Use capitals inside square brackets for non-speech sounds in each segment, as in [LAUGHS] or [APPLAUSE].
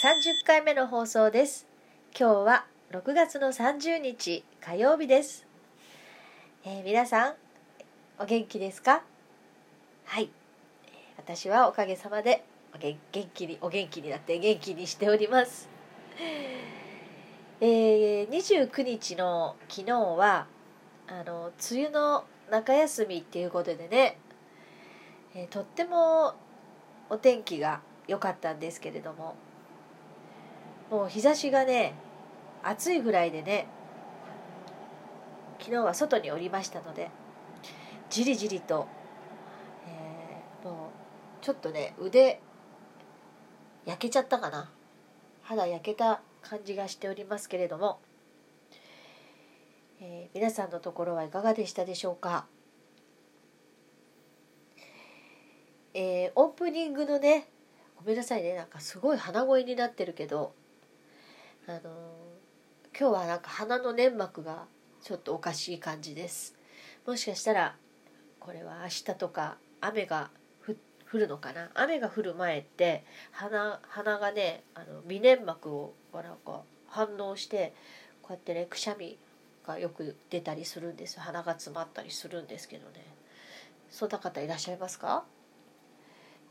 30回目の放送です。今日は6月の30日火曜日です、えー皆さんお元気ですか？はい。私はおかげさまでお元元気にお元気になって元気にしております。えー29日の昨日はあの梅雨の中休みっていうことでね、えーとってもお天気が良かったんですけれどももう日差しがね暑いぐらいでね昨日は外におりましたのでじりじりと、えーもうちょっとね腕焼けちゃったかな。肌焼けた感じがしておりますけれども、えー皆さんのところはいかがでしたでしょうか。えーオープニングのねごめんなさいねなんかすごい鼻声になってるけどあの今日はなんか鼻の粘膜がちょっとおかしい感じです。もしかしたらこれは明日とか雨が降るのかな？雨が降る前って鼻鼻がねあの微粘膜をなんか反応してこうやってねくしゃみがよく出たりするんです鼻が詰まったりするんですけどね。そんな方いらっしゃいますか？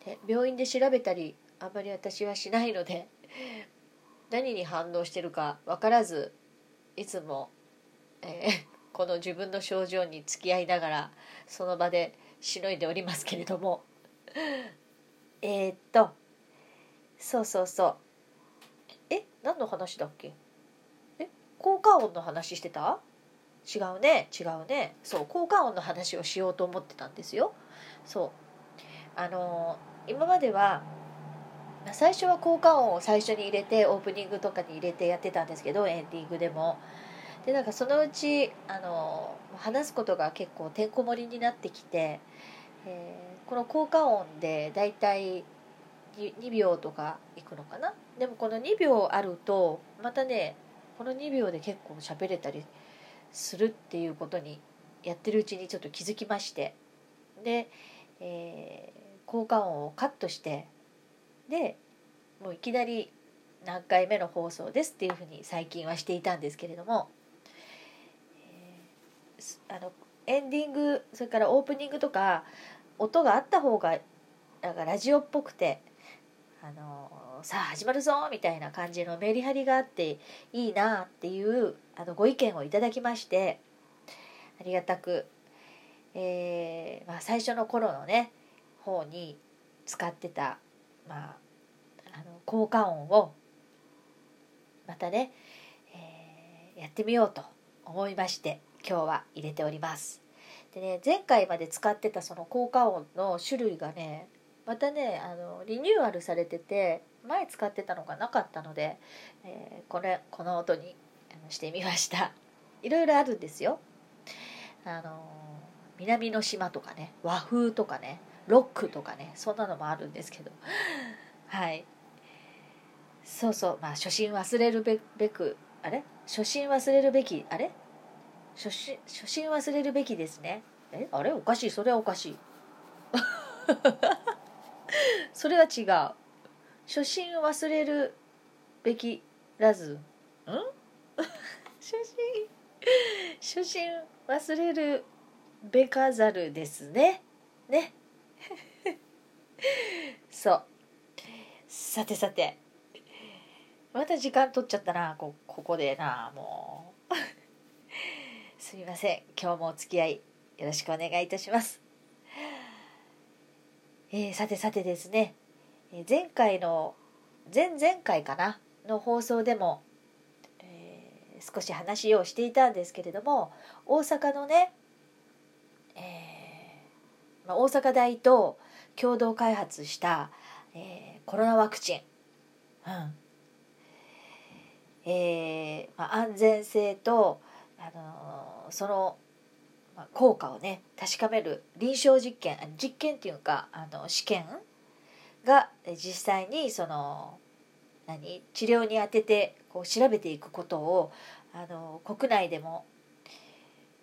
で病院で調べたりあんまり私はしないので何に反応してるか分からずいつも、えー [LAUGHS] この自分の症状に付き合いながらその場でしのいでおりますけれども。[LAUGHS] えっとそうそうそう。え何の話だっけ？え効果音の話してた？違うね違うね。そう効果音の話をしようと思ってたんですよ。そう。あのー今までは最初は効果音を最初に入れてオープニングとかに入れてやってたんですけどエンディングでも。でなんかそのうちあの話すことが結構てんこ盛りになってきて、えーこの効果音でだいたい 2, 秒とかいくのかな？でもこの2秒あるとまたねこの2秒で結構喋れたりするっていうことにやってるうちにちょっと気づきまして。で、えー効果音をカットしてでもういきなり何回目の放送ですっていうふうに最近はしていたんですけれども、えーあのエンディングそれからオープニングとか音があった方がなんかラジオっぽくてあのさあ始まるぞみたいな感じのメリハリがあっていいなっていうあのご意見をいただきましてありがたく、えーまあ、最初の頃のね方に使ってた、まあ、あの効果音をまたね、えーやってみようと思いまして今日は入れております。でね前回まで使ってたその効果音の種類がねまたねあのリニューアルされてて前使ってたのがなかったので、えーこれこの音にしてみました。いろいろあるんですよ。あの南の島とかね和風とかねロックとかねそんなのもあるんですけど。[LAUGHS] はい。そうそう。まあ初心忘れるべべくあれ？初心忘れるべきあれ？初心初心忘れるべきですね。え？あれ？おかしい。それはおかしい。[LAUGHS] それは違う。初心忘れるべきらず。ん？[LAUGHS] 初心初心忘れるべかざるですね。ね。[LAUGHS] そう。さてさて。また時間取っちゃったなこここでなもう。[LAUGHS] すみません。今日もお付き合いよろしくお願いいたします、えーさてさてですね。前回の前々回かなの放送でも、えー少し話をしていたんですけれども大阪のね、えーまあ、大阪大と共同開発した、えーコロナワクチン、うん。えーまあ、安全性と、あのーその、まあ、効果をね確かめる臨床実験あ実験っていうかあの試験がえ実際にその何治療に当ててこう調べていくことをあの国内でも、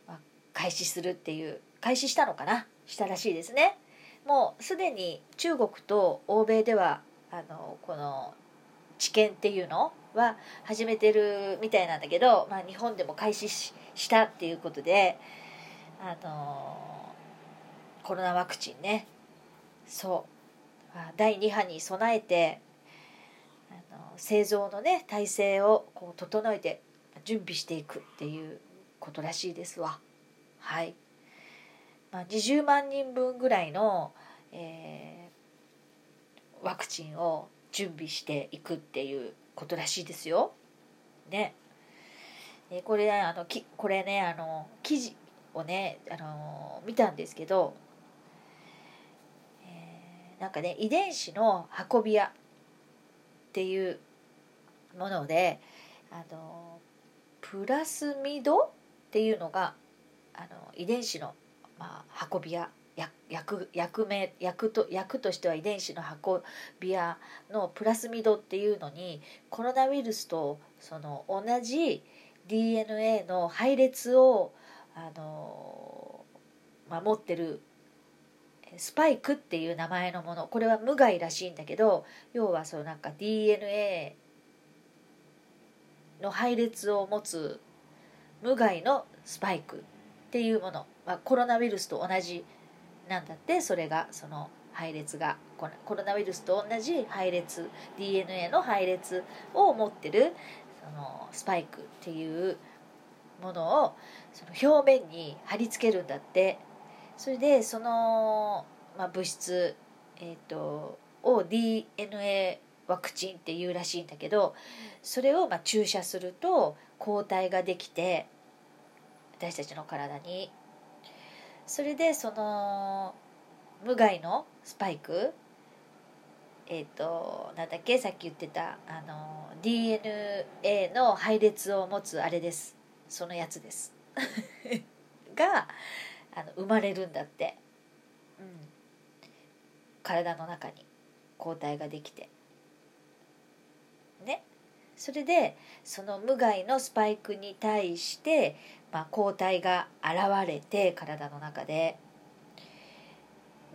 まあ、開始するっていう開始したのかな？したらしいですね。もうすでに中国と欧米ではあのこの治験っていうのは始めてるみたいなんだけど、まあ、日本でも開始したっていうことで、あの、コロナワクチンね。そう。第2波に備えてあの製造のね体制をこう整えて準備していくっていうことらしいですわ。はい、まあ、20万人分ぐらいの、えー、ワクチンを準備していくっていうことらしいですよ。ね。えこれねあのきこれねあの記事をねあの見たんですけど、えー、なんかね遺伝子の運び屋っていうものであのプラスミドっていうのがあの遺伝子の、まあ、運び屋役役名役と役としては遺伝子の運び屋のプラスミドっていうのにコロナウイルスとその同じ DNA の配列をあの、まあ、持ってるスパイクっていう名前のものこれは無害らしいんだけど要はそうなんか DNA の配列を持つ無害のスパイク。っていうもの、まあ、コロナウイルスと同じなんだって。それがその配列がコロナウイルスと同じ配列 DNA の配列を持ってるそのスパイクっていうものをその表面に貼り付けるんだって。それでその、まあ、物質、えーと、を DNA ワクチンっていうらしいんだけどそれをまあ注射すると抗体ができて私たちの体に。それでその無害のスパイク。えっ、ー、となんだっけさっき言ってたあの DNA の配列を持つあれです。そのやつです。[LAUGHS] があの生まれるんだって、うん、体の中に抗体ができて。ね。それでその無害のスパイクに対してまあ、抗体が現れて体の中で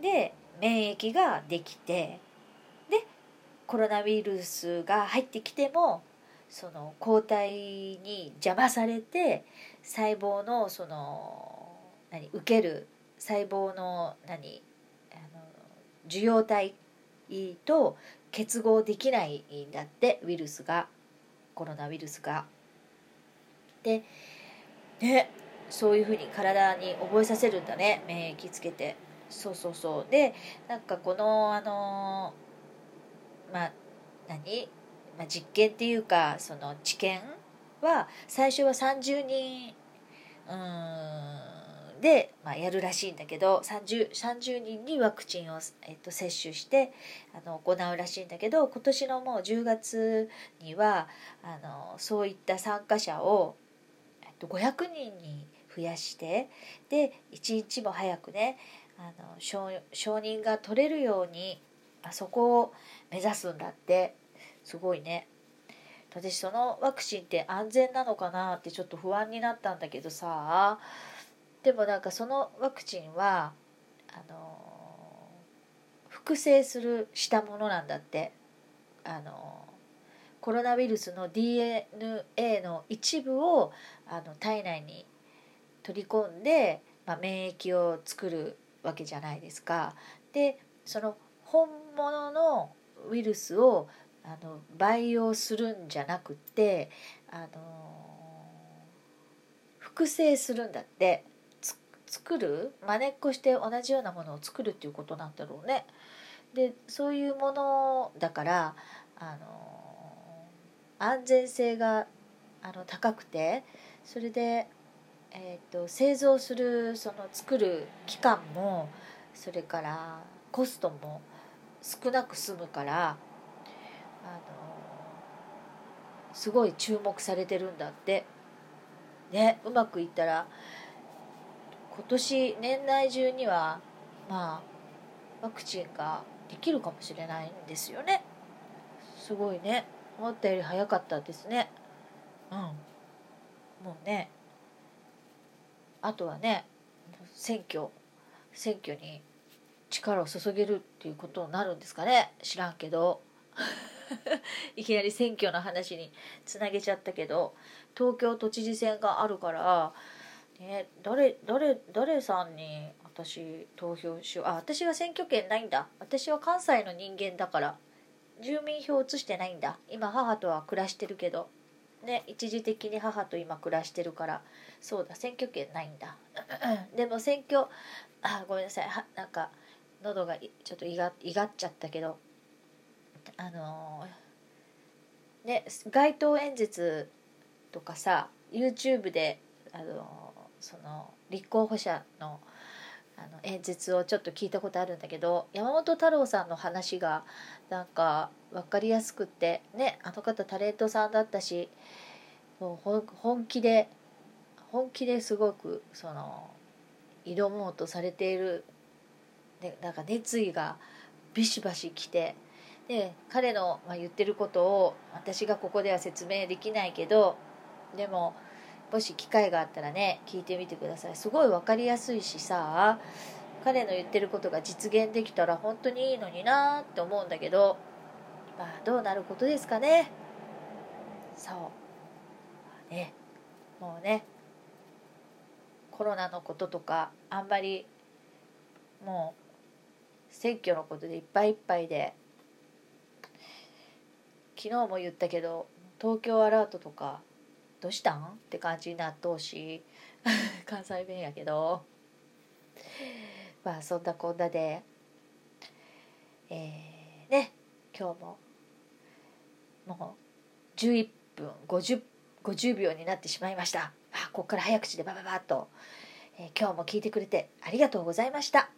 で免疫ができてでコロナウイルスが入ってきてもその抗体に邪魔されて細胞のその何受ける細胞の何あの受容体と結合できないんだってウイルスがコロナウイルスが。でねそういうふうに体に覚えさせるんだね免疫つけて。そうそうそう。でなんかこのあのまあ何、まあ、実験っていうかその治験は最初は30人うんで、まあ、やるらしいんだけど 30, 30人にワクチンを、えっと、接種してあの行うらしいんだけど今年のもう10月にはあのそういった参加者を500人に増やしてで一日も早くねあの承承認が取れるようにあそこを目指すんだってすごいね。私そのワクチンって安全なのかなってちょっと不安になったんだけどさ。でもなんかそのワクチンはあの複製するしたものなんだって。あのコロナウイルスの DNA の一部をあの体内に取り込んで、まあ、免疫を作るわけじゃないですか。でその本物のウイルスをあの培養するんじゃなくてあの複製するんだって作る？まねっこして同じようなものを作るっていうことなんだろうね。でそういうものだからあの安全性があの高くてそれで、えーと、製造するその作る期間もそれからコストも少なく済むからあのすごい注目されてるんだってねうまくいったら今年年内中にはまあワクチンができるかもしれないんですよねすごいね。思ったより早かったですね。うん。もうねあとはね選挙選挙に力を注げるっていうことになるんですかね。知らんけど。[LAUGHS] いきなり選挙の話につなげちゃったけど。東京都知事選があるからね、誰誰誰さんに私投票しよう。あ私は選挙権ないんだ。私は関西の人間だから住民票移してないんだ。今母とは暮らしてるけど。ね一時的に母と今暮らしてるから。そうだ選挙権ないんだ。[CLEARS THROAT] でも選挙あごめんなさい。はなんか喉がちょっといがいがっちゃったけど。あのー、ね街頭演説とかさ YouTube であのーその立候補者のあの演説をちょっと聞いたことあるんだけど山本太郎さんの話がなんか分かりやすくってねあの方タレントさんだったしもう本気で本気ですごくその挑もうとされている、ね、なんか熱意がビシバシきてで彼の、言ってることを私がここでは説明できないけどでももし機会があったらね聞いてみてください。すごい分かりやすいしさ彼の言ってることが実現できたら本当にいいのになって思うんだけどまあどうなることですかね。そう。ねもうねコロナのこととかあんまりもう選挙のことでいっぱいいっぱいで昨日も言ったけど東京アラートとかどうしたん？って感じになっとうし。[LAUGHS] 関西弁やけど。まあそんなこんなで。えー、ね。今日も。もう11分 50, 50秒になってしまいました。あここから早口でバババッと、えー、今日も聞いてくれてありがとうございました。